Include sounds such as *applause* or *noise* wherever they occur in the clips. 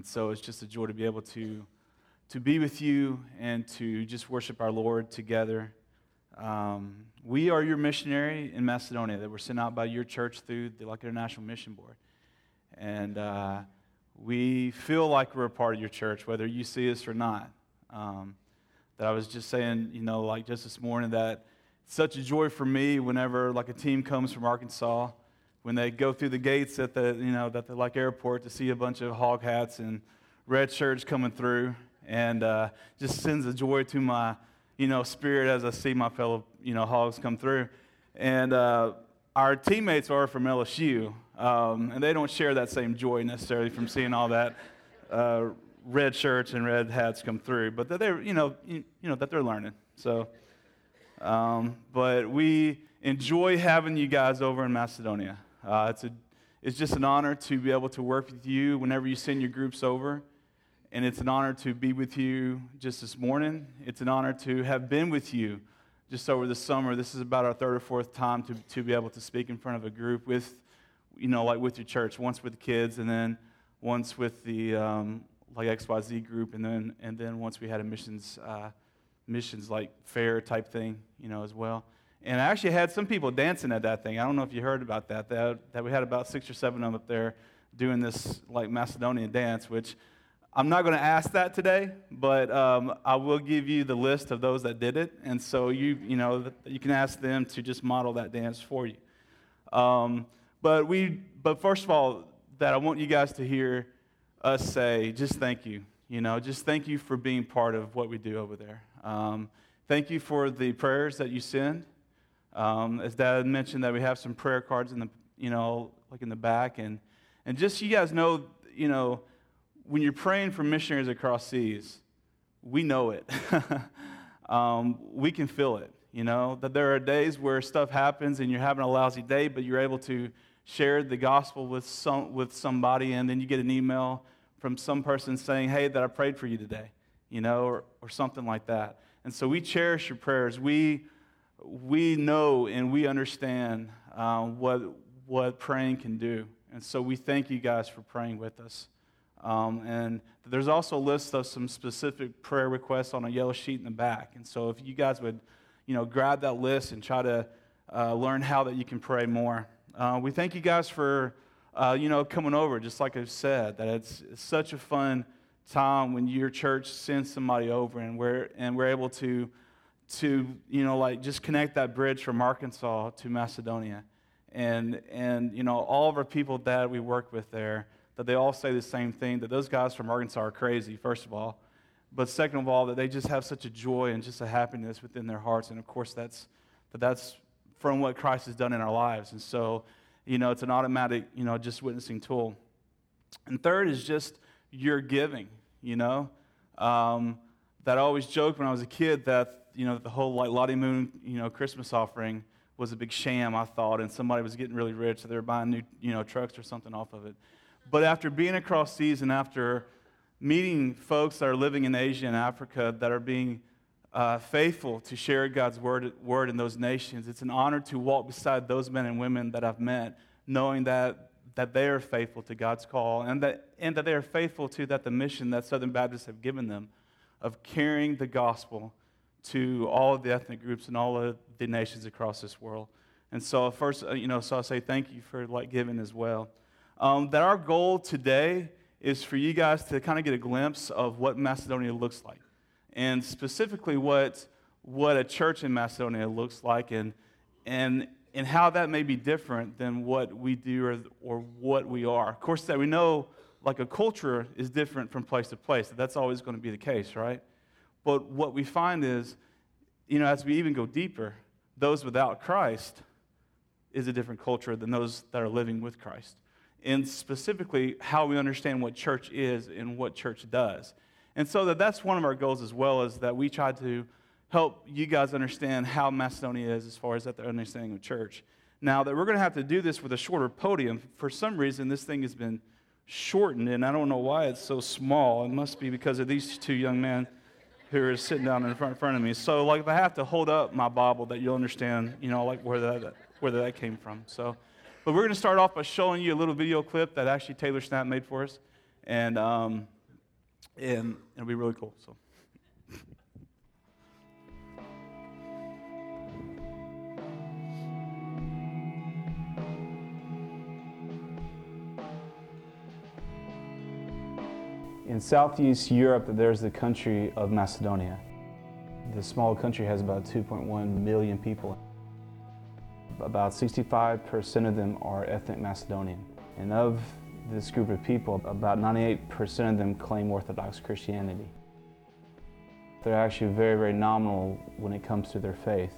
And so it's just a joy to be able to, to be with you and to just worship our Lord together. Um, we are your missionary in Macedonia that were sent out by your church through the like International Mission Board. And uh, we feel like we're a part of your church, whether you see us or not. Um, that I was just saying, you know, like just this morning, that it's such a joy for me whenever like a team comes from Arkansas, when they go through the gates at the, you know, at the like airport to see a bunch of hog hats and red shirts coming through, and uh, just sends a joy to my, you know, spirit as I see my fellow, you know, hogs come through. And uh, our teammates are from LSU, um, and they don't share that same joy necessarily from seeing all that uh, red shirts and red hats come through, but that they're, you know, you, you know, that they're learning. So, um, but we enjoy having you guys over in Macedonia. Uh, it's, a, it's just an honor to be able to work with you whenever you send your groups over. And it's an honor to be with you just this morning. It's an honor to have been with you just over the summer. This is about our third or fourth time to, to be able to speak in front of a group with, you know, like with your church, once with the kids and then once with the um, like XYZ group, and then, and then once we had a missions, uh, missions like fair type thing, you know, as well. And I actually had some people dancing at that thing. I don't know if you heard about that, that, that we had about six or seven of them up there doing this like Macedonian dance, which I'm not going to ask that today, but um, I will give you the list of those that did it, and so you you know you can ask them to just model that dance for you. Um, but we but first of all, that I want you guys to hear us say just thank you. You know, just thank you for being part of what we do over there. Um, thank you for the prayers that you send. Um, as Dad mentioned, that we have some prayer cards in the you know like in the back, and and just so you guys know you know when you're praying for missionaries across seas, we know it. *laughs* um, we can feel it, you know, that there are days where stuff happens and you're having a lousy day, but you're able to share the gospel with, some, with somebody, and then you get an email from some person saying, hey, that I prayed for you today, you know, or, or something like that. And so we cherish your prayers. We, we know and we understand uh, what, what praying can do. And so we thank you guys for praying with us. Um, and there's also a list of some specific prayer requests on a yellow sheet in the back. And so if you guys would, you know, grab that list and try to uh, learn how that you can pray more. Uh, we thank you guys for, uh, you know, coming over. Just like I've said, that it's, it's, such a fun time when your church sends somebody over and we're and we're able to, to you know, like just connect that bridge from Arkansas to Macedonia, and and you know all of our people that we work with there that they all say the same thing that those guys from Arkansas are crazy, first of all. But second of all, that they just have such a joy and just a happiness within their hearts. And of course, that's, that that's from what Christ has done in our lives. And so, you know, it's an automatic, you know, just witnessing tool. And third is just your giving, you know. Um, that I always joked when I was a kid that, you know, the whole like Lottie Moon, you know, Christmas offering was a big sham, I thought, and somebody was getting really rich, so they were buying new, you know, trucks or something off of it. But after being across seas and after meeting folks that are living in Asia and Africa that are being uh, faithful to share God's word, word in those nations, it's an honor to walk beside those men and women that I've met, knowing that, that they are faithful to God's call and that, and that they are faithful to that the mission that Southern Baptists have given them of carrying the gospel to all of the ethnic groups and all of the nations across this world. And so first, uh, you know, so I say thank you for like giving as well um, that our goal today is for you guys to kind of get a glimpse of what Macedonia looks like, and specifically what, what a church in Macedonia looks like, and, and, and how that may be different than what we do or, or what we are. Of course, that we know like a culture is different from place to place. That's always going to be the case, right? But what we find is, you know, as we even go deeper, those without Christ is a different culture than those that are living with Christ and specifically how we understand what church is and what church does. And so that that's one of our goals as well is that we try to help you guys understand how Macedonia is as far as that the understanding of church. Now that we're going to have to do this with a shorter podium, for some reason this thing has been shortened, and I don't know why it's so small. It must be because of these two young men who are sitting down in front, in front of me. So like if I have to hold up my Bible, that you'll understand, you know, like where that where that came from. So. But we're going to start off by showing you a little video clip that actually Taylor Snap made for us. and um, and it'll be really cool. So. In Southeast Europe, there's the country of Macedonia. The small country has about 2.1 million people. About 65% of them are ethnic Macedonian. And of this group of people, about 98% of them claim Orthodox Christianity. They're actually very, very nominal when it comes to their faith,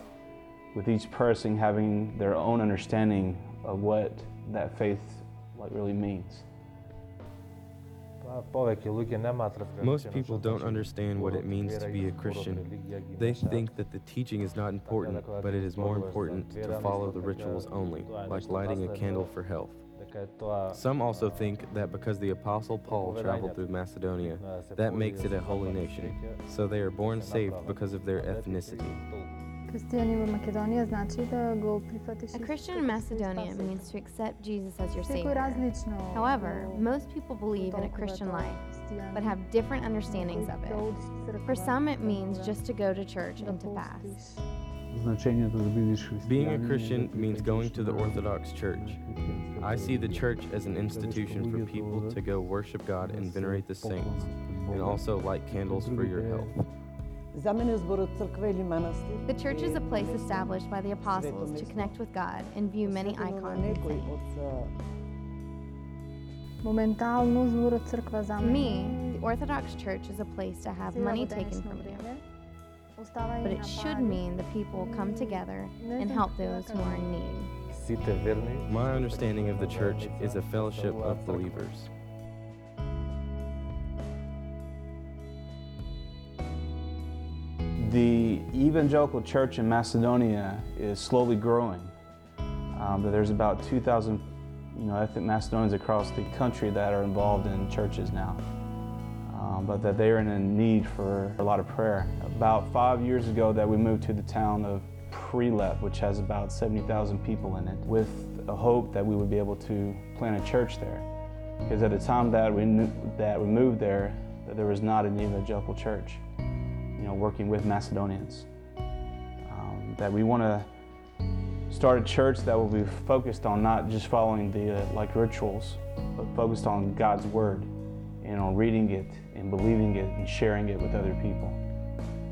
with each person having their own understanding of what that faith like really means. Most people don't understand what it means to be a Christian. They think that the teaching is not important, but it is more important to follow the rituals only, like lighting a candle for health. Some also think that because the Apostle Paul traveled through Macedonia, that makes it a holy nation, so they are born saved because of their ethnicity. A Christian in Macedonia means to accept Jesus as your Savior. However, most people believe in a Christian life, but have different understandings of it. For some, it means just to go to church and to fast. Being a Christian means going to the Orthodox Church. I see the church as an institution for people to go worship God and venerate the saints, and also light candles for your health. The church is a place established by the apostles to connect with God and view many icons and. To me, the Orthodox Church is a place to have money taken from you. But it should mean the people come together and help those who are in need. My understanding of the church is a fellowship of believers. The evangelical church in Macedonia is slowly growing. Um, there's about 2,000 you know, ethnic Macedonians across the country that are involved in churches now. Um, but that they are in a need for a lot of prayer. About five years ago that we moved to the town of Prilep, which has about 70,000 people in it, with a hope that we would be able to plant a church there. Because at the time that we, knew, that we moved there, that there was not an evangelical church know, working with Macedonians. Um, that we want to start a church that will be focused on not just following the uh, like rituals, but focused on God's word and on reading it and believing it and sharing it with other people.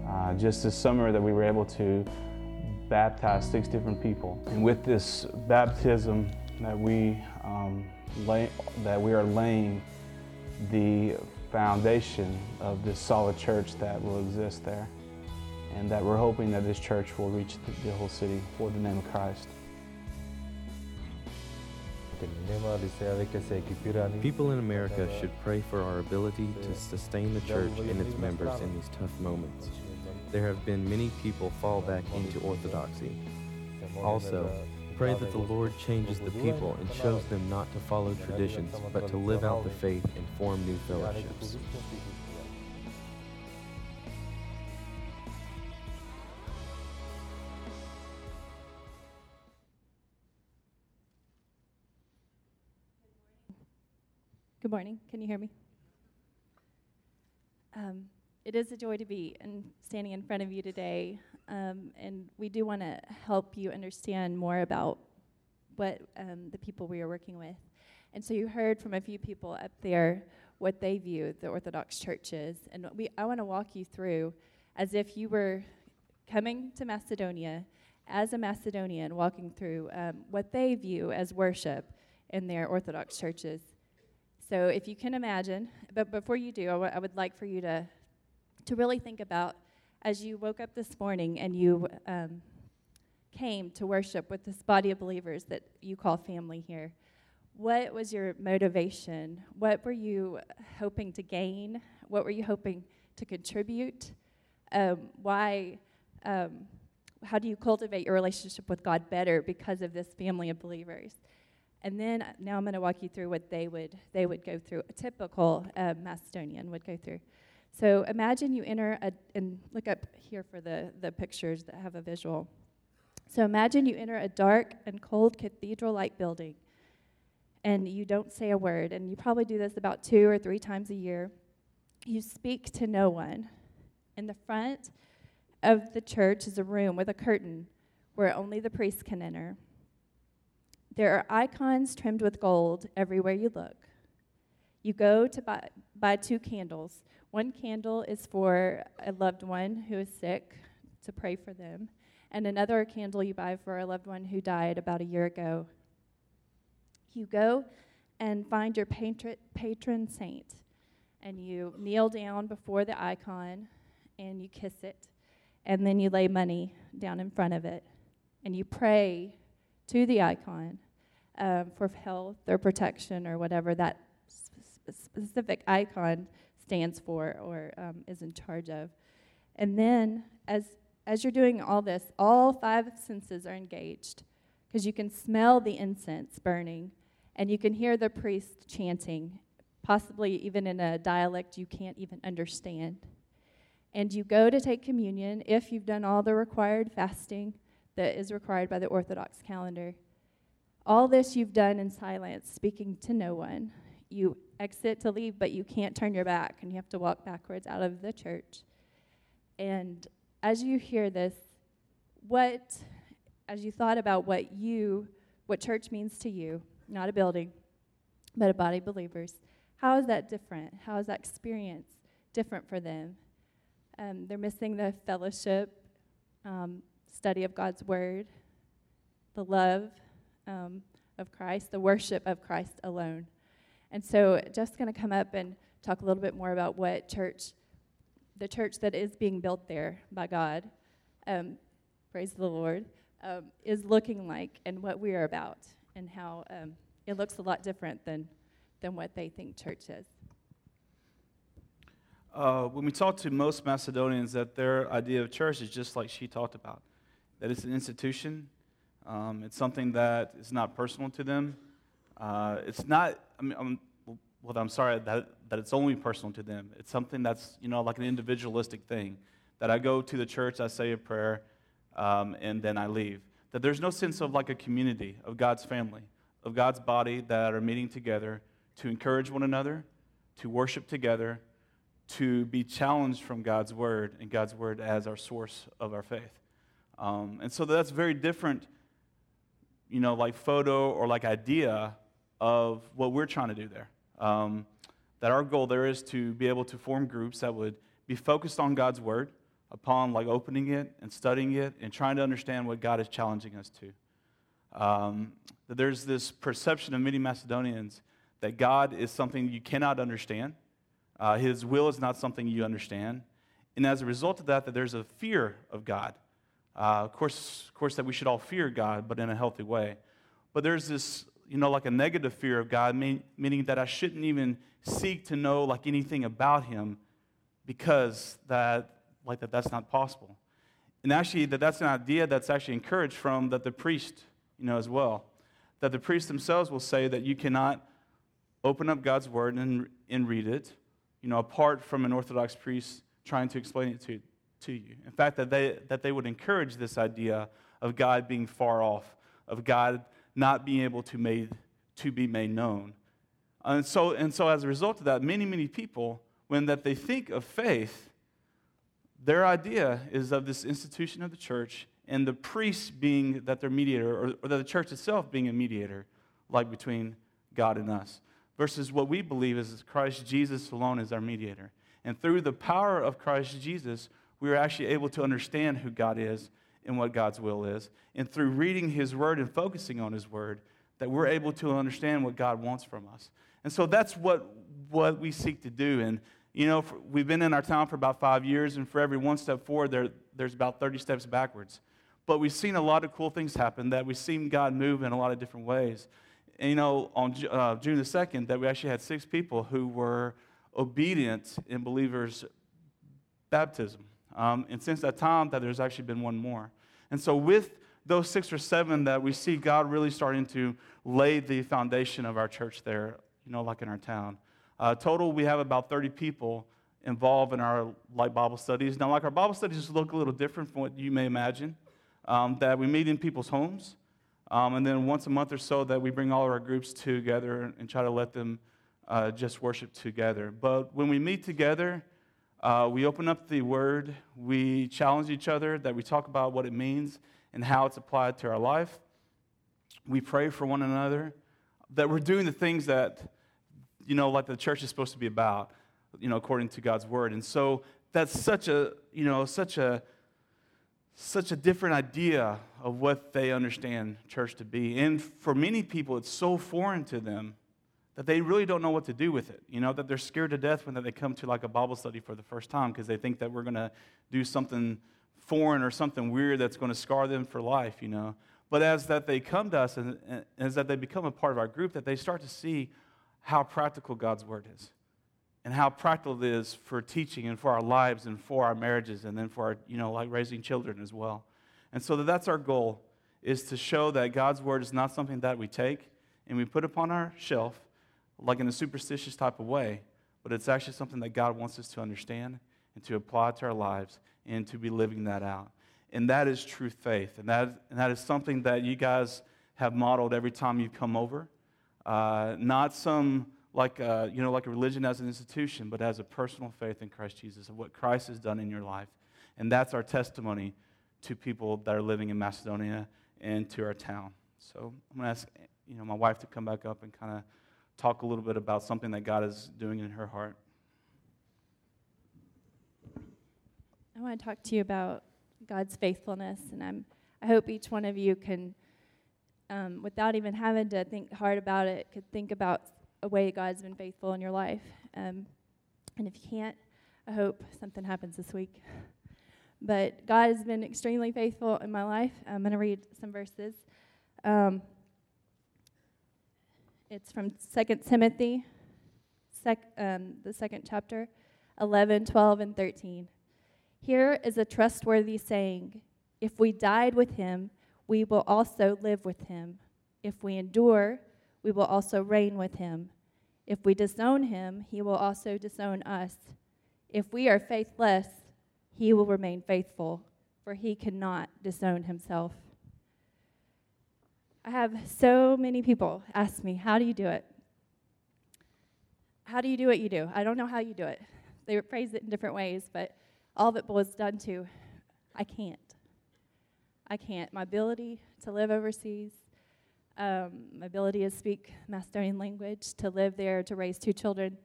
Uh, just this summer that we were able to baptize six different people, and with this baptism that we um, lay, that we are laying the foundation of this solid church that will exist there. And that we're hoping that this church will reach the, the whole city for the name of Christ. People in America should pray for our ability to sustain the church and its members in these tough moments. There have been many people fall back into orthodoxy. Also, pray that the Lord changes the people and shows them not to follow traditions, but to live out the faith and form new fellowships. Good morning. Can you hear me? Um, it is a joy to be and standing in front of you today, um, and we do want to help you understand more about what um, the people we are working with. And so you heard from a few people up there what they view the Orthodox Church is, and we I want to walk you through as if you were coming to Macedonia as a Macedonian, walking through um, what they view as worship in their Orthodox churches. So if you can imagine, but before you do, I, w- I would like for you to, to really think about as you woke up this morning and you um, came to worship with this body of believers that you call family here. What was your motivation? What were you hoping to gain? What were you hoping to contribute? Um, why? Um, how do you cultivate your relationship with God better because of this family of believers? And then uh, now I'm going to walk you through what they would they would go through. A typical uh, Macedonian would go through. So imagine you enter a and look up here for the the pictures that have a visual. So imagine you enter a dark and cold cathedral-like building, and you don't say a word, and you probably do this about two or three times a year. You speak to no one. In the front of the church is a room with a curtain where only the priest can enter. There are icons trimmed with gold everywhere you look. You go to buy, buy two candles. One candle is for a loved one who is sick, to pray for them, and another candle you buy for a loved one who died about a year ago. You go and find your patron, patron saint, and you kneel down before the icon and you kiss it, and then you lay money down in front of it, and you pray to the icon um, for health or protection or whatever that specific icon stands for or um, is in charge of. And then, as as you're doing all this, all five senses are engaged because you can smell the incense burning and you can hear the priest chanting, possibly even in a dialect you can't even understand. And you go to take communion if you've done all the required fasting that is required by the Orthodox calendar. All this you've done in silence, speaking to no one. You exit to leave, but you can't turn your back, and you have to walk backwards out of the church. And as you hear this, what, as you thought about what you, what church means to you, not a building, but a body of believers, how is that different? How is that experience different for them? Um, they're missing the fellowship, um, study of God's word, the love um, of Christ, the worship of Christ alone. And so, just going to come up and talk a little bit more about what church the church that is being built there by God, um, praise the Lord, um, is looking like and what we are about, and how um, it looks a lot different than, than what they think church is. Uh, when we talk to most Macedonians, that their idea of church is just like she talked about, that it's an institution, um, it's something that is not personal to them. Uh, it's not. I mean, I'm, well, I'm sorry that, that it's only personal to them. It's something that's, you know, like an individualistic thing. That I go to the church, I say a prayer, um, and then I leave. That there's no sense of like a community, of God's family, of God's body that are meeting together to encourage one another, to worship together, to be challenged from God's word, and God's word as our source of our faith. Um, and so that's very different, you know, like photo or like idea of what we're trying to do there. Um, that our goal there is to be able to form groups that would be focused on God's word, upon like opening it and studying it and trying to understand what God is challenging us to. Um, that there's this perception of many Macedonians that God is something you cannot understand. Uh, his will is not something you understand. And as a result of that, that there's a fear of God. Uh, of, course, of course, that we should all fear God, but in a healthy way. But there's this you know, like a negative fear of God, meaning that I shouldn't even seek to know like anything about Him because that, like that, that's not possible. And actually, that that's an idea that's actually encouraged from that the priest, you know, as well. That the priests themselves will say that you cannot open up God's word and, and read it, you know, apart from an Orthodox priest trying to explain it to, to you. In fact, that they, that they would encourage this idea of God being far off, of God not being able to, made, to be made known. And so, and so as a result of that, many, many people, when that they think of faith, their idea is of this institution of the church and the priest being that their mediator, or, or that the church itself being a mediator, like between God and us. Versus what we believe is Christ Jesus alone is our mediator. And through the power of Christ Jesus, we are actually able to understand who God is and what God's will is. And through reading His Word and focusing on His Word, that we're able to understand what God wants from us. And so that's what, what we seek to do. And, you know, for, we've been in our town for about five years, and for every one step forward, there, there's about 30 steps backwards. But we've seen a lot of cool things happen, that we've seen God move in a lot of different ways. And, you know, on uh, June the 2nd, that we actually had six people who were obedient in believers' baptism. Um, and since that time, that there's actually been one more. And so, with those six or seven that we see God really starting to lay the foundation of our church there, you know, like in our town. Uh, total, we have about 30 people involved in our like Bible studies. Now, like our Bible studies look a little different from what you may imagine. Um, that we meet in people's homes. Um, and then once a month or so, that we bring all of our groups together and try to let them uh, just worship together. But when we meet together, uh, we open up the Word, we challenge each other, that we talk about what it means and how it's applied to our life. We pray for one another, that we're doing the things that, you know, like the church is supposed to be about, you know, according to God's Word. And so that's such a, you know, such a, such a different idea of what they understand church to be. And for many people, it's so foreign to them that they really don't know what to do with it. You know, that they're scared to death when they come to like a Bible study for the first time because they think that we're going to do something foreign or something weird that's going to scar them for life, you know. But as that they come to us and, and as that they become a part of our group, that they start to see how practical God's word is and how practical it is for teaching and for our lives and for our marriages and then for our, you know, like raising children as well. And so that's our goal is to show that God's word is not something that we take and we put upon our shelf like in a superstitious type of way, but it's actually something that God wants us to understand and to apply to our lives and to be living that out. And that is true faith. And that, and that is something that you guys have modeled every time you come over. Uh, not some like a, uh, you know like a religion as an institution, but as a personal faith in Christ Jesus of what Christ has done in your life. And that's our testimony to people that are living in Macedonia and to our town. So I'm going to ask you know my wife to come back up and kind of talk a little bit about something that God is doing in her heart. I want to talk to you about God's faithfulness, and I'm, I hope each one of you can, um, without even having to think hard about it, could think about a way God's been faithful in your life. Um, and if you can't, I hope something happens this week. But God has been extremely faithful in my life. I'm going to read some verses. Um, it's from 2 Timothy, sec, um, the second chapter, 11, 12, and 13. Here is a trustworthy saying If we died with him, we will also live with him. If we endure, we will also reign with him. If we disown him, he will also disown us. If we are faithless, he will remain faithful, for he cannot disown himself. I have so many people ask me, How do you do it? How do you do what you do? I don't know how you do it. They phrase it in different ways, but all of it boils down to I can't. I can't. My ability to live overseas, um, my ability to speak Macedonian language, to live there, to raise two children,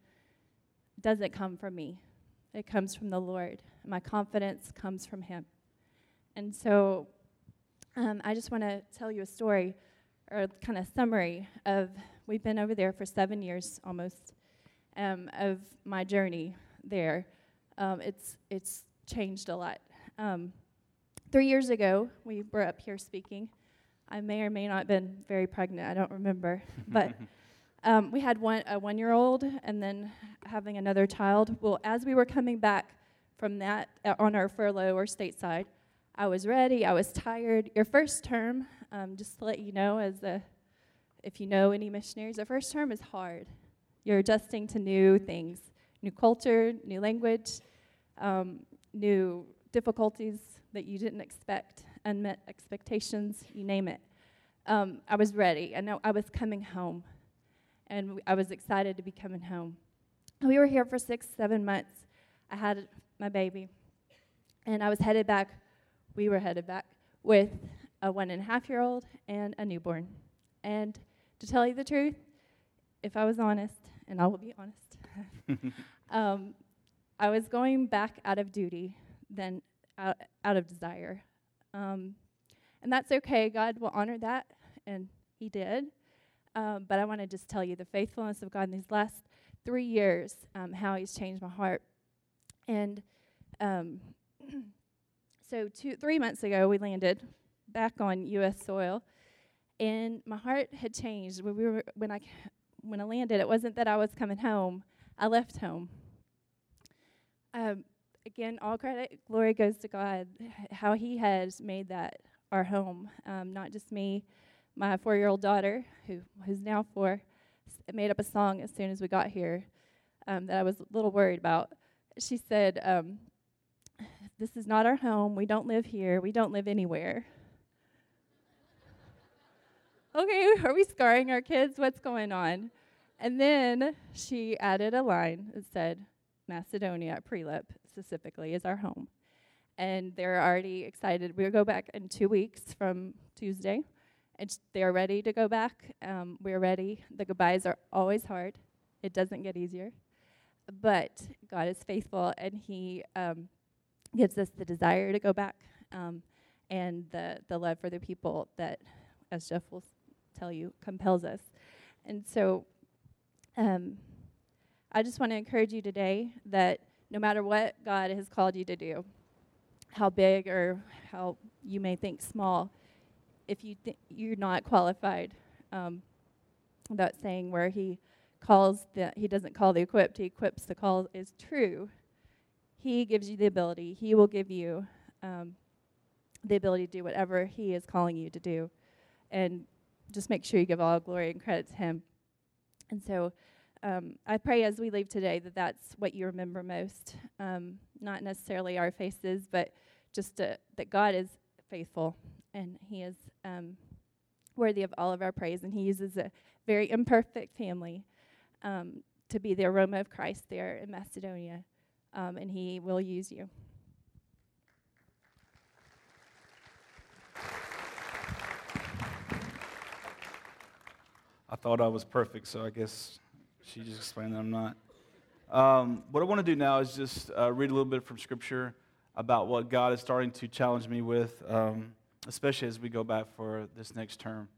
doesn't come from me. It comes from the Lord. My confidence comes from Him. And so um, I just want to tell you a story or kind of summary of we've been over there for seven years almost um, of my journey there. Um, it's it's changed a lot. Um, three years ago, we were up here speaking. I may or may not have been very pregnant. I don't remember, *laughs* but. Um, we had one a one-year-old, and then having another child. Well, as we were coming back from that uh, on our furlough or stateside, I was ready, I was tired. Your first term, um, just to let you know, as a, if you know any missionaries, the first term is hard. You're adjusting to new things, new culture, new language, um, new difficulties that you didn't expect, unmet expectations, you name it. Um, I was ready. I know I was coming home, and I was excited to be coming home. We were here for six, seven months. I had my baby, and I was headed back we were headed back with a one and a half year old and a newborn. And to tell you the truth, if I was honest, and I will be honest, *laughs* um, I was going back out of duty than out, out of desire. Um, and that's okay. God will honor that, and He did. Um, but I want to just tell you the faithfulness of God in these last three years, um, how He's changed my heart. And um, *clears throat* So two, three months ago, we landed back on U.S. soil, and my heart had changed. When, we were, when, I, when I landed, it wasn't that I was coming home. I left home. Um, again, all credit, glory goes to God, how He has made that our home. Um, not just me, my four-year-old daughter, who who's now four, made up a song as soon as we got here um, that I was a little worried about. She said, um, this is not our home. We don't live here. We don't live anywhere. okay, are we scarring our kids? What's going on? And then she added a line that said, Macedonia, Prilep specifically, is our home. And they're already excited. We'll go back in two weeks from Tuesday. And they're ready to go back. Um, we're ready. The goodbyes are always hard, it doesn't get easier. But God is faithful, and He um, gives us the desire to go back um, and the, the love for the people that, as Jeff will tell you, compels us. And so um, I just want to encourage you today that no matter what God has called you to do, how big or how you may think small, if you th- you're not qualified, um, that saying where he calls the he doesn't call the equipped, he equips the call is true. He gives you the ability. He will give you um, the ability to do whatever he is calling you to do, and just make sure you give all glory and credit to him. And so um, I pray as we leave today that that's what you remember most. Um, not necessarily our faces, but just uh, that God is faithful and He is um, worthy of all of our praise. And He uses a very imperfect family um, to be the aroma of Christ there in Macedonia. Um, and He will use you. I thought I was perfect, so I guess she just explained that I'm not. Um, what I want to do now is just uh, read a little bit from Scripture about what God is starting to challenge me with, um, especially as we go back for this next term.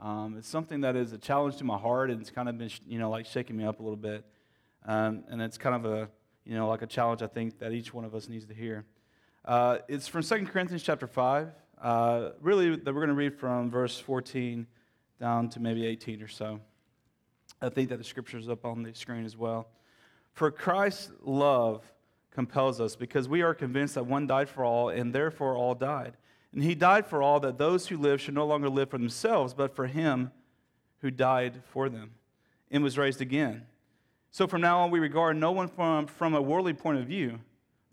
Um, it's something that is a challenge to my heart, and it's kind of been, you know, like shaking me up a little bit. Um, and it's kind of a, you know, like a challenge I think that each one of us needs to hear. Uh, it's from 2 Corinthians chapter 5. Uh, really, that we're going to read from verse 14 down to maybe 18 or so. I think that the scripture is up on the screen as well. For Christ's love compels us because we are convinced that one died for all and therefore all died. And he died for all that those who live should no longer live for themselves, but for him who died for them and was raised again. So from now on, we regard no one from, from a worldly point of view.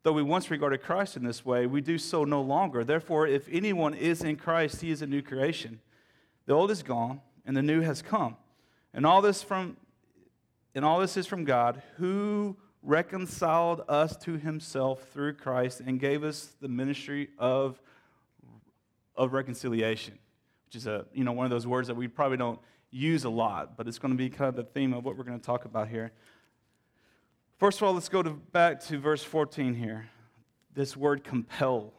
Though we once regarded Christ in this way, we do so no longer. Therefore, if anyone is in Christ, he is a new creation. The old is gone, and the new has come. And all this from and all this is from God, who reconciled us to himself through Christ and gave us the ministry of, of reconciliation, which is a, you know, one of those words that we probably don't use a lot, but it's going to be kind of the theme of what we're going to talk about here. First of all, let's go to, back to verse 14 here. This word compel.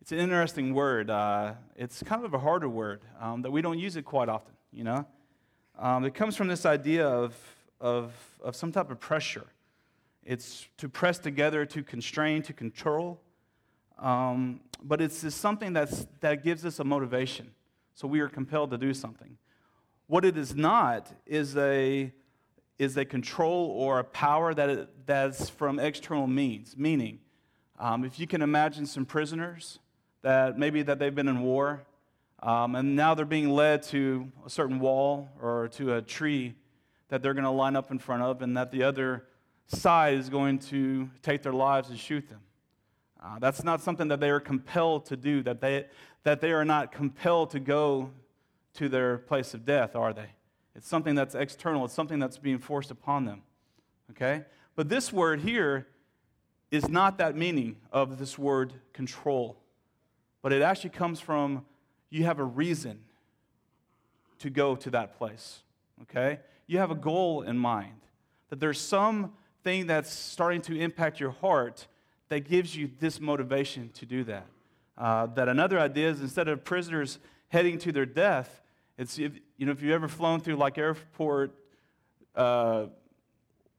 It's an interesting word. Uh, it's kind of a harder word um, that we don't use it quite often, you know? Um, it comes from this idea of, of, of some type of pressure. It's to press together, to constrain, to control. Um, but it's, it's something that's, that gives us a motivation. So we are compelled to do something. What it is not is a, is a control or a power that that's from external means. Meaning, um, if you can imagine some prisoners that maybe that they've been in war um, and now they're being led to a certain wall or to a tree that they're going to line up in front of, and that the other side is going to take their lives and shoot them. Uh, that's not something that they are compelled to do, that they, that they are not compelled to go to their place of death, are they? It's something that's external, it's something that's being forced upon them. Okay? But this word here is not that meaning of this word control, but it actually comes from you have a reason to go to that place, okay? You have a goal in mind, that there's something that's starting to impact your heart that gives you this motivation to do that. Uh, that another idea is instead of prisoners heading to their death, it's, if, you know, if you've ever flown through like airport, uh,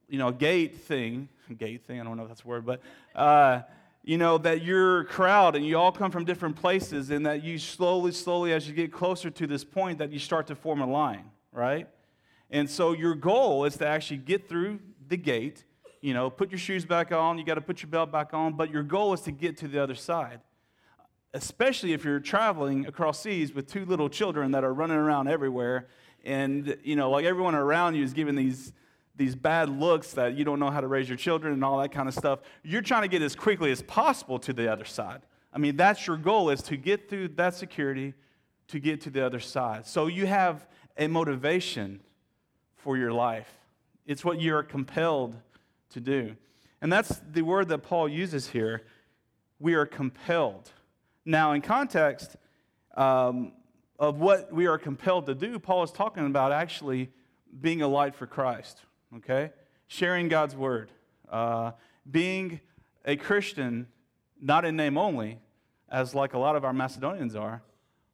you know, gate thing, *laughs* gate thing, I don't know if that's a word, but uh, you know, that you're a crowd and you all come from different places, and that you slowly, slowly, as you get closer to this point, that you start to form a line, right? And so your goal is to actually get through the gate, you know, put your shoes back on, you got to put your belt back on, but your goal is to get to the other side. Especially if you're traveling across seas with two little children that are running around everywhere, and, you know, like everyone around you is giving these these bad looks that you don't know how to raise your children and all that kind of stuff. You're trying to get as quickly as possible to the other side. I mean, that's your goal is to get through that security, to get to the other side. So you have a motivation for your life. It's what you're compelled to do. And that's the word that Paul uses here. We are compelled. Now, in context um, of what we are compelled to do, Paul is talking about actually being a light for Christ, okay? Sharing God's word, uh, being a Christian, not in name only, as like a lot of our Macedonians are,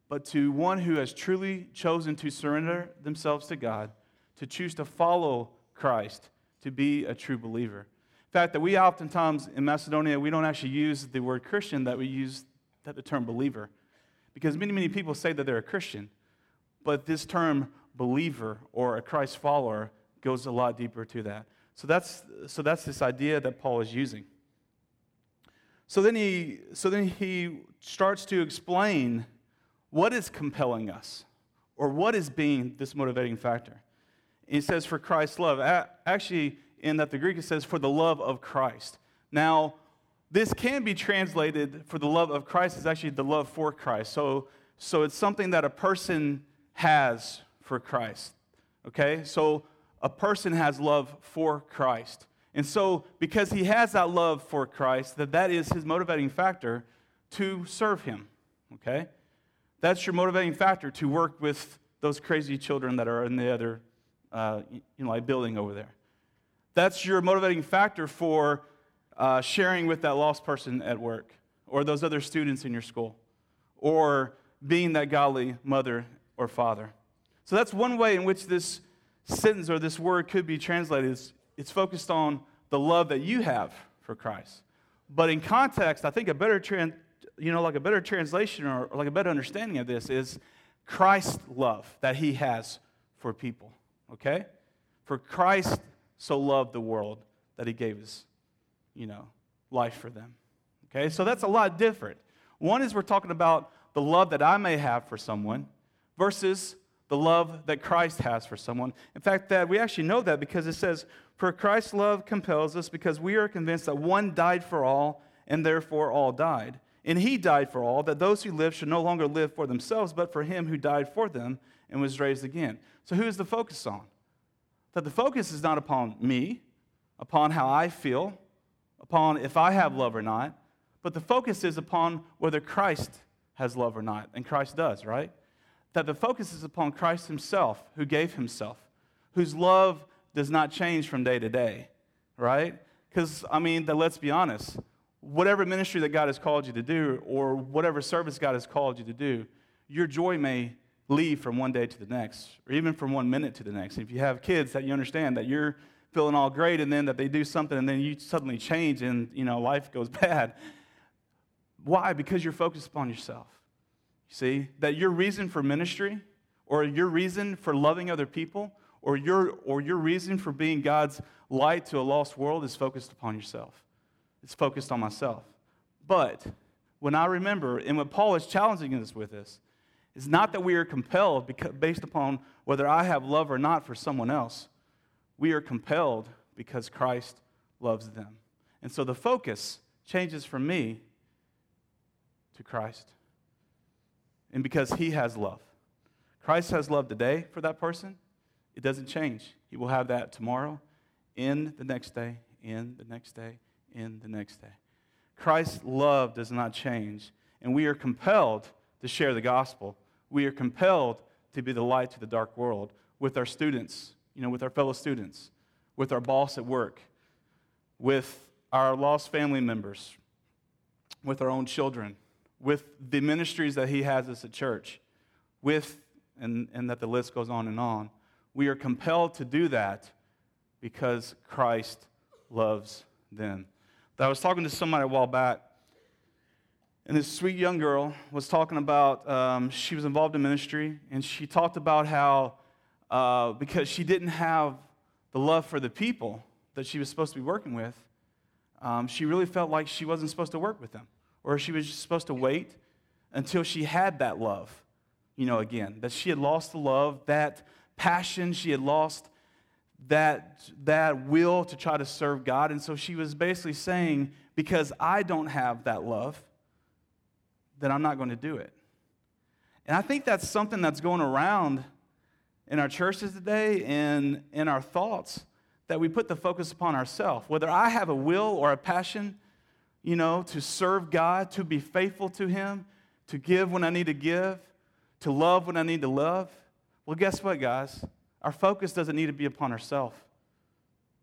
but to one who has truly chosen to surrender themselves to God, to choose to follow Christ, to be a true believer. In fact, that we oftentimes in Macedonia, we don't actually use the word Christian, that we use that the term believer. Because many, many people say that they're a Christian, but this term believer or a Christ follower goes a lot deeper to that. So that's, so that's this idea that Paul is using. So then he, so then he starts to explain what is compelling us or what is being this motivating factor. He says, for Christ's love. Actually, in that the Greek it says, for the love of Christ. Now, this can be translated for the love of Christ is actually the love for Christ. So, so it's something that a person has for Christ. Okay? So a person has love for Christ. And so because he has that love for Christ, that that is his motivating factor to serve him. Okay? That's your motivating factor to work with those crazy children that are in the other uh, you know, like building over there. That's your motivating factor for uh, sharing with that lost person at work, or those other students in your school, or being that godly mother or father. So that's one way in which this sentence or this word could be translated. It's, it's focused on the love that you have for Christ. But in context, I think a better, you know, like a better translation or, or like a better understanding of this is Christ's love that he has for people. Okay? For Christ so loved the world that he gave us you know, life for them. Okay, so that's a lot different. One is we're talking about the love that I may have for someone versus the love that Christ has for someone. In fact, that we actually know that because it says, For Christ's love compels us because we are convinced that one died for all, and therefore all died. And he died for all, that those who live should no longer live for themselves, but for him who died for them and was raised again. So who is the focus on? That the focus is not upon me, upon how I feel, upon if I have love or not, but the focus is upon whether Christ has love or not. And Christ does, right? That the focus is upon Christ himself, who gave himself, whose love does not change from day to day, right? Because, I mean, that, let's be honest, whatever ministry that God has called you to do, or whatever service God has called you to do, your joy may leave from one day to the next, or even from one minute to the next. If you have kids, that you understand that you're feeling all great and then that they do something and then you suddenly change and you know life goes *laughs* bad. Why? Because you're focused upon yourself. You see? That your reason for ministry or your reason for loving other people or your or your reason for being god's light to a lost world is focused upon yourself. It's focused on myself. But when i remember and what paul is challenging us with this is not that we are compelled because, based upon whether i have love or not for someone else we are compelled because Christ loves them. And so the focus changes from me to Christ. And because he has love. Christ has love today for that person, it doesn't change. He will have that tomorrow, in the next day, in the next day, in the next day. Christ's love does not change, and we are compelled to share the gospel. We are compelled to be the light to the dark world with our students, you know, with our fellow students, with our boss at work, with our lost family members, with our own children, with the ministries that he has us at church, with, and, and that the list goes on and on. We are compelled to do that because Christ loves them. I was talking to somebody a while back, and this sweet young girl was talking about, um, she was involved in ministry, and she talked about how uh, because she didn't have the love for the people that she was supposed to be working with, um, she really felt like she wasn't supposed to work with them, or she was supposed to wait until she had that love, you know, again, that she had lost the love, that passion, she had lost that, that will to try to serve God. And so she was basically saying, because I don't have that love, then I'm not going to do it. And I think that's something that's going around in our churches today and in our thoughts that we put the focus upon ourselves. Whether I have a will or a passion, you know, to serve God, to be faithful to Him, to give when I need to give, to love when I need to love. Well, guess what, guys? Our focus doesn't need to be upon ourselves.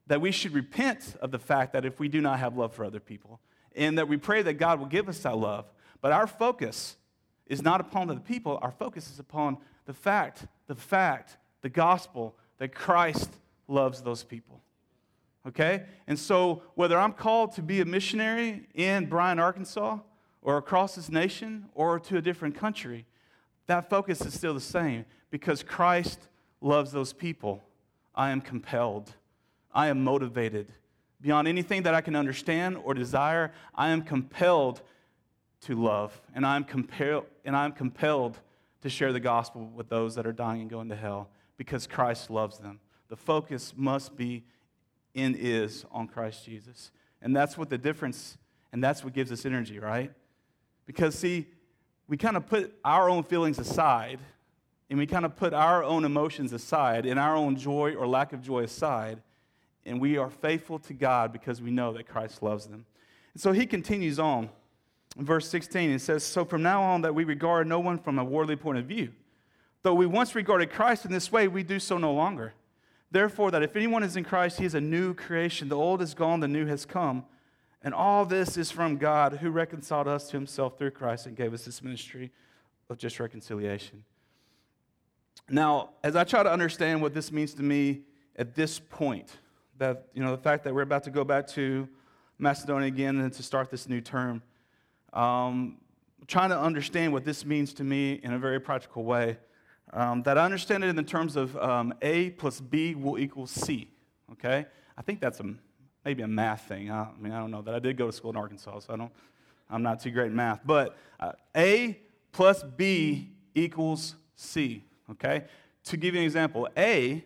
That we should repent of the fact that if we do not have love for other people, and that we pray that God will give us that love. But our focus is not upon the people, our focus is upon the fact, the fact, the gospel that Christ loves those people. Okay? And so, whether I'm called to be a missionary in Bryant, Arkansas, or across this nation, or to a different country, that focus is still the same because Christ loves those people. I am compelled, I am motivated. Beyond anything that I can understand or desire, I am compelled to love, and I'm, compelled, and I'm compelled to share the gospel with those that are dying and going to hell because Christ loves them. The focus must be and is on Christ Jesus. And that's what the difference, and that's what gives us energy, right? Because, see, we kind of put our own feelings aside, and we kind of put our own emotions aside, and our own joy or lack of joy aside, and we are faithful to God because we know that Christ loves them. And so he continues on verse 16. It says, So from now on, that we regard no one from a worldly point of view. Though we once regarded Christ in this way, we do so no longer. Therefore, that if anyone is in Christ, he is a new creation. The old is gone, the new has come. And all this is from God, who reconciled us to himself through Christ and gave us this ministry of just reconciliation. Now, as I try to understand what this means to me at this point, that, you know, the fact that we're about to go back to Macedonia again and to start this new term, um, trying to understand what this means to me in a very practical way um, that I understand it in the terms of um, A plus B will equal C, okay? I think that's a, maybe a math thing. I, I, mean, I don't know that. I did go to school in Arkansas, so I don't, I'm not too great in math. But uh, A plus B equals C, okay? To give you an example, A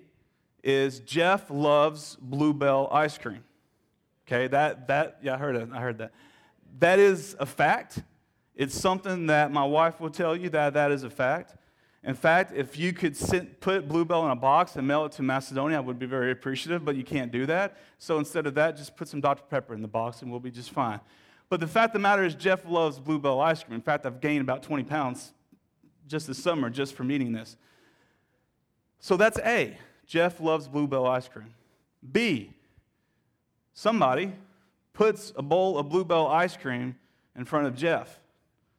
is Jeff loves Bluebell ice cream. Okay, that, that, yeah, I heard it. I heard that. That is a fact. It's something that my wife will tell you that that is a fact. In fact, if you could sit, put Bluebell in a box and mail it to Macedonia, I would be very appreciative, but you can't do that. So instead of that, just put some Dr. Pepper in the box and we'll be just fine. But the fact of the matter is, Jeff loves Bluebell ice cream. In fact, I've gained about 20 pounds just this summer just from eating this. So that's A. Jeff loves Bluebell ice cream. B. Somebody puts a bowl of Bluebell ice cream in front of Jeff.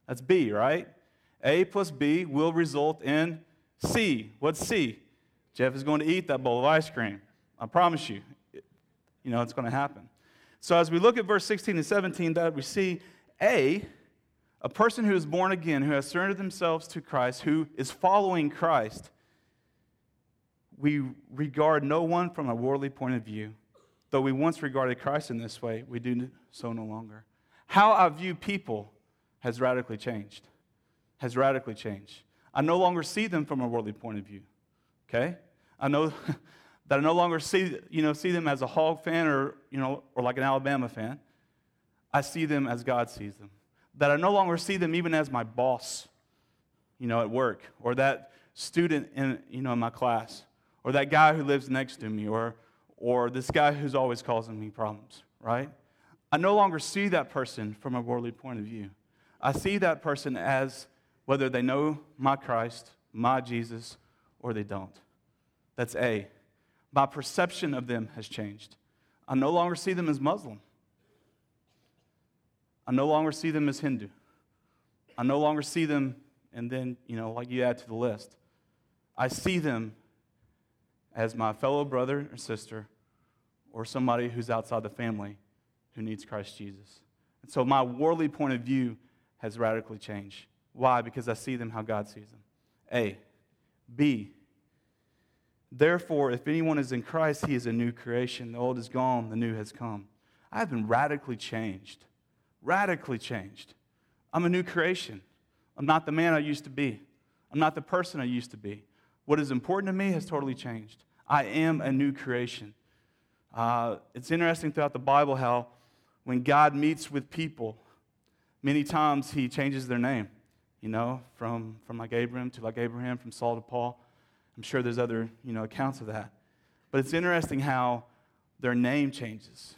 That's B, right? A plus B will result in C. What's C? Jeff is going to eat that bowl of ice cream. I promise you. You know, it's going to happen. So as we look at verse 16 and 17, that we see A, a person who is born again, who has surrendered themselves to Christ, who is following Christ, we regard no one from a worldly point of view. Though we once regarded Christ in this way, we do so no longer. How I view people has radically changed has radically changed. I no longer see them from a worldly point of view. Okay? I know *laughs* that I no longer see, you know, see them as a hog fan or, you know, or like an Alabama fan. I see them as God sees them. That I no longer see them even as my boss, you know, at work, or that student in, you know, in my class, or that guy who lives next to me, or, or this guy who's always causing me problems, right? I no longer see that person from a worldly point of view. I see that person as whether they know my Christ, my Jesus, or they don't. That's A. My perception of them has changed. I no longer see them as Muslim. I no longer see them as Hindu. I no longer see them, and then, you know, like you add to the list, I see them as my fellow brother or sister or somebody who's outside the family who needs Christ Jesus. And so my worldly point of view has radically changed. Why? Because I see them how God sees them. A. B. Therefore, if anyone is in Christ, he is a new creation. The old is gone, the new has come. I have been radically changed. Radically changed. I'm a new creation. I'm not the man I used to be. I'm not the person I used to be. What is important to me has totally changed. I am a new creation. Uh, it's interesting throughout the Bible how when God meets with people, many times he changes their name. you know, from, from like Abram to like Abraham, from Saul to Paul. I'm sure there's other, you know, accounts of that. But it's interesting how their name changes.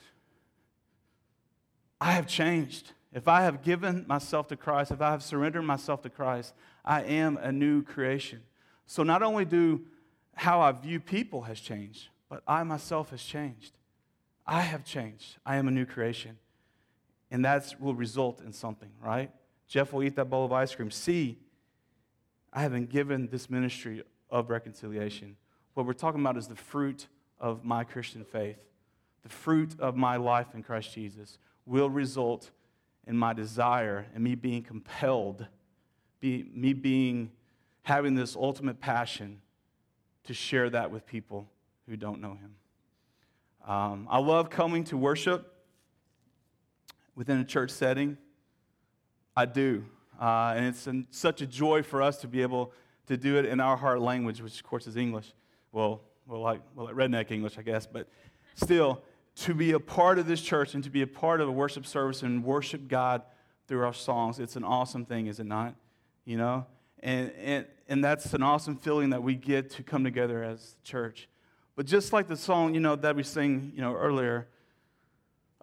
I have changed. If I have given myself to Christ, if I have surrendered myself to Christ, I am a new creation. So not only do how I view people has changed, but I myself has changed. I have changed. I am a new creation. And that will result in something, right? Jeff will eat that bowl of ice cream. See, I have been given this ministry of reconciliation. What we're talking about is the fruit of my Christian faith. The fruit of my life in Christ Jesus will result in my desire and me being compelled, be, me being having this ultimate passion to share that with people who don't know Him. Um, I love coming to worship within a church setting. I do. Uh, and it's an, such a joy for us to be able to do it in our heart language, which of course is English. Well, well, like, well, like redneck English, I guess, but still, to be a part of this church and to be a part of a worship service and worship God through our songs, it's an awesome thing, is it not? You know? And, and, and that's an awesome feeling that we get to come together as church. But just like the song, you know, that we sing, you know, earlier,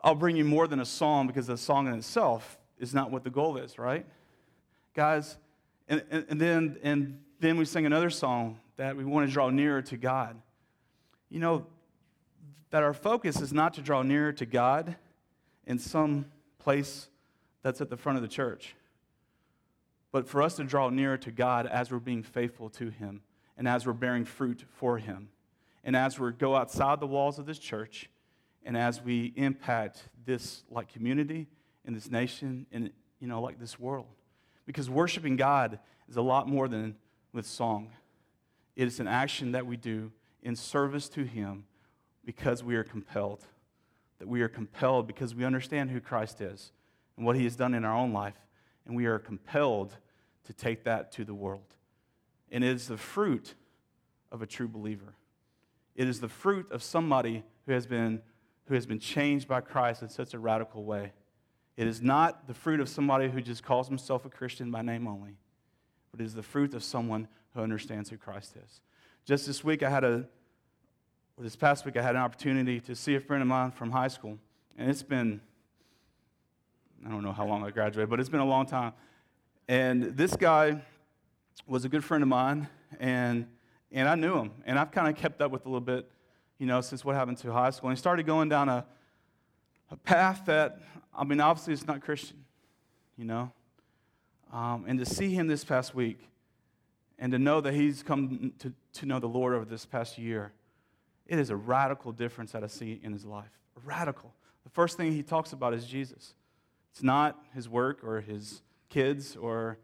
I'll bring you more than a song because the song in itself is not what the goal is, right? Guys, and, and, and then, and then we sing another song that we want to draw nearer to God. You know, that our focus is not to draw nearer to God in some place that's at the front of the church, but for us to draw nearer to God as we're being faithful to Him and as we're bearing fruit for Him. And as we go outside the walls of this church and as we impact this like community in this nation and you know like this world. Because worshiping God is a lot more than with song. It is an action that we do in service to Him because we are compelled. That we are compelled because we understand who Christ is and what he has done in our own life. And we are compelled to take that to the world. And it is the fruit of a true believer. It is the fruit of somebody who has been, who has been changed by Christ in such a radical way. It is not the fruit of somebody who just calls himself a Christian by name only, but it is the fruit of someone who understands who Christ is. Just this week, I had a this past week I had an opportunity to see a friend of mine from high school. And it's been, I don't know how long I graduated, but it's been a long time. And this guy was a good friend of mine, and, and I knew him. And I've kind of kept up with a little bit, you know, since what happened to high school. And he started going down a, a path that, I mean, obviously it's not Christian, you know. Um, and to see him this past week and to know that he's come to, to know the Lord over this past year it is a radical difference that I see in his life. Radical. The first thing he talks about is Jesus. It's not his work or his kids or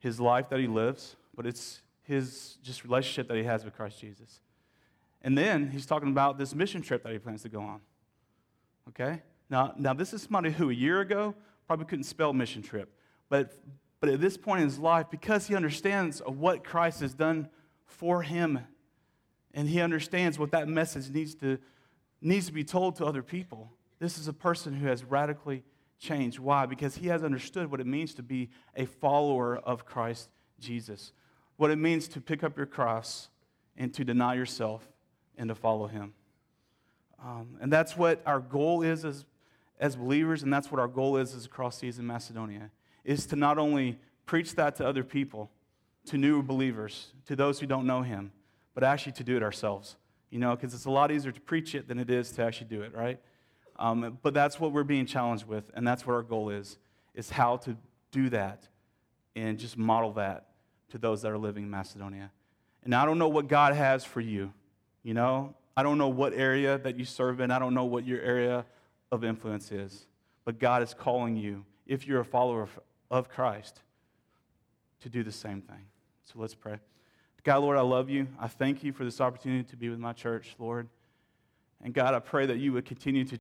his life that he lives, but it's his just relationship that he has with Christ Jesus. And then he's talking about this mission trip that he plans to go on. Okay? Now, now this is somebody who a year ago probably couldn't spell mission trip. But, but at this point in his life, because he understands what Christ has done for him and he understands what that message needs to, needs to be told to other people. This is a person who has radically changed. Why? Because he has understood what it means to be a follower of Christ Jesus, what it means to pick up your cross and to deny yourself and to follow him. Um, and that's what our goal is as, as believers, and that's what our goal is as Cross Season Macedonia, is to not only preach that to other people, to new believers, to those who don't know him, but actually to do it ourselves. You know, because it's a lot easier to preach it than it is to actually do it, right? Um, but that's what we're being challenged with, and that's what our goal is, is how to do that and just model that to those that are living in Macedonia. And I don't know what God has for you. You know, I don't know what area that you serve in. I don't know what your area of influence is. But God is calling you, if you're a follower of, Christ, to do the same thing. So let's pray. God, Lord, I love you. I thank you for this opportunity to be with my church, Lord. And God, I pray that you would continue to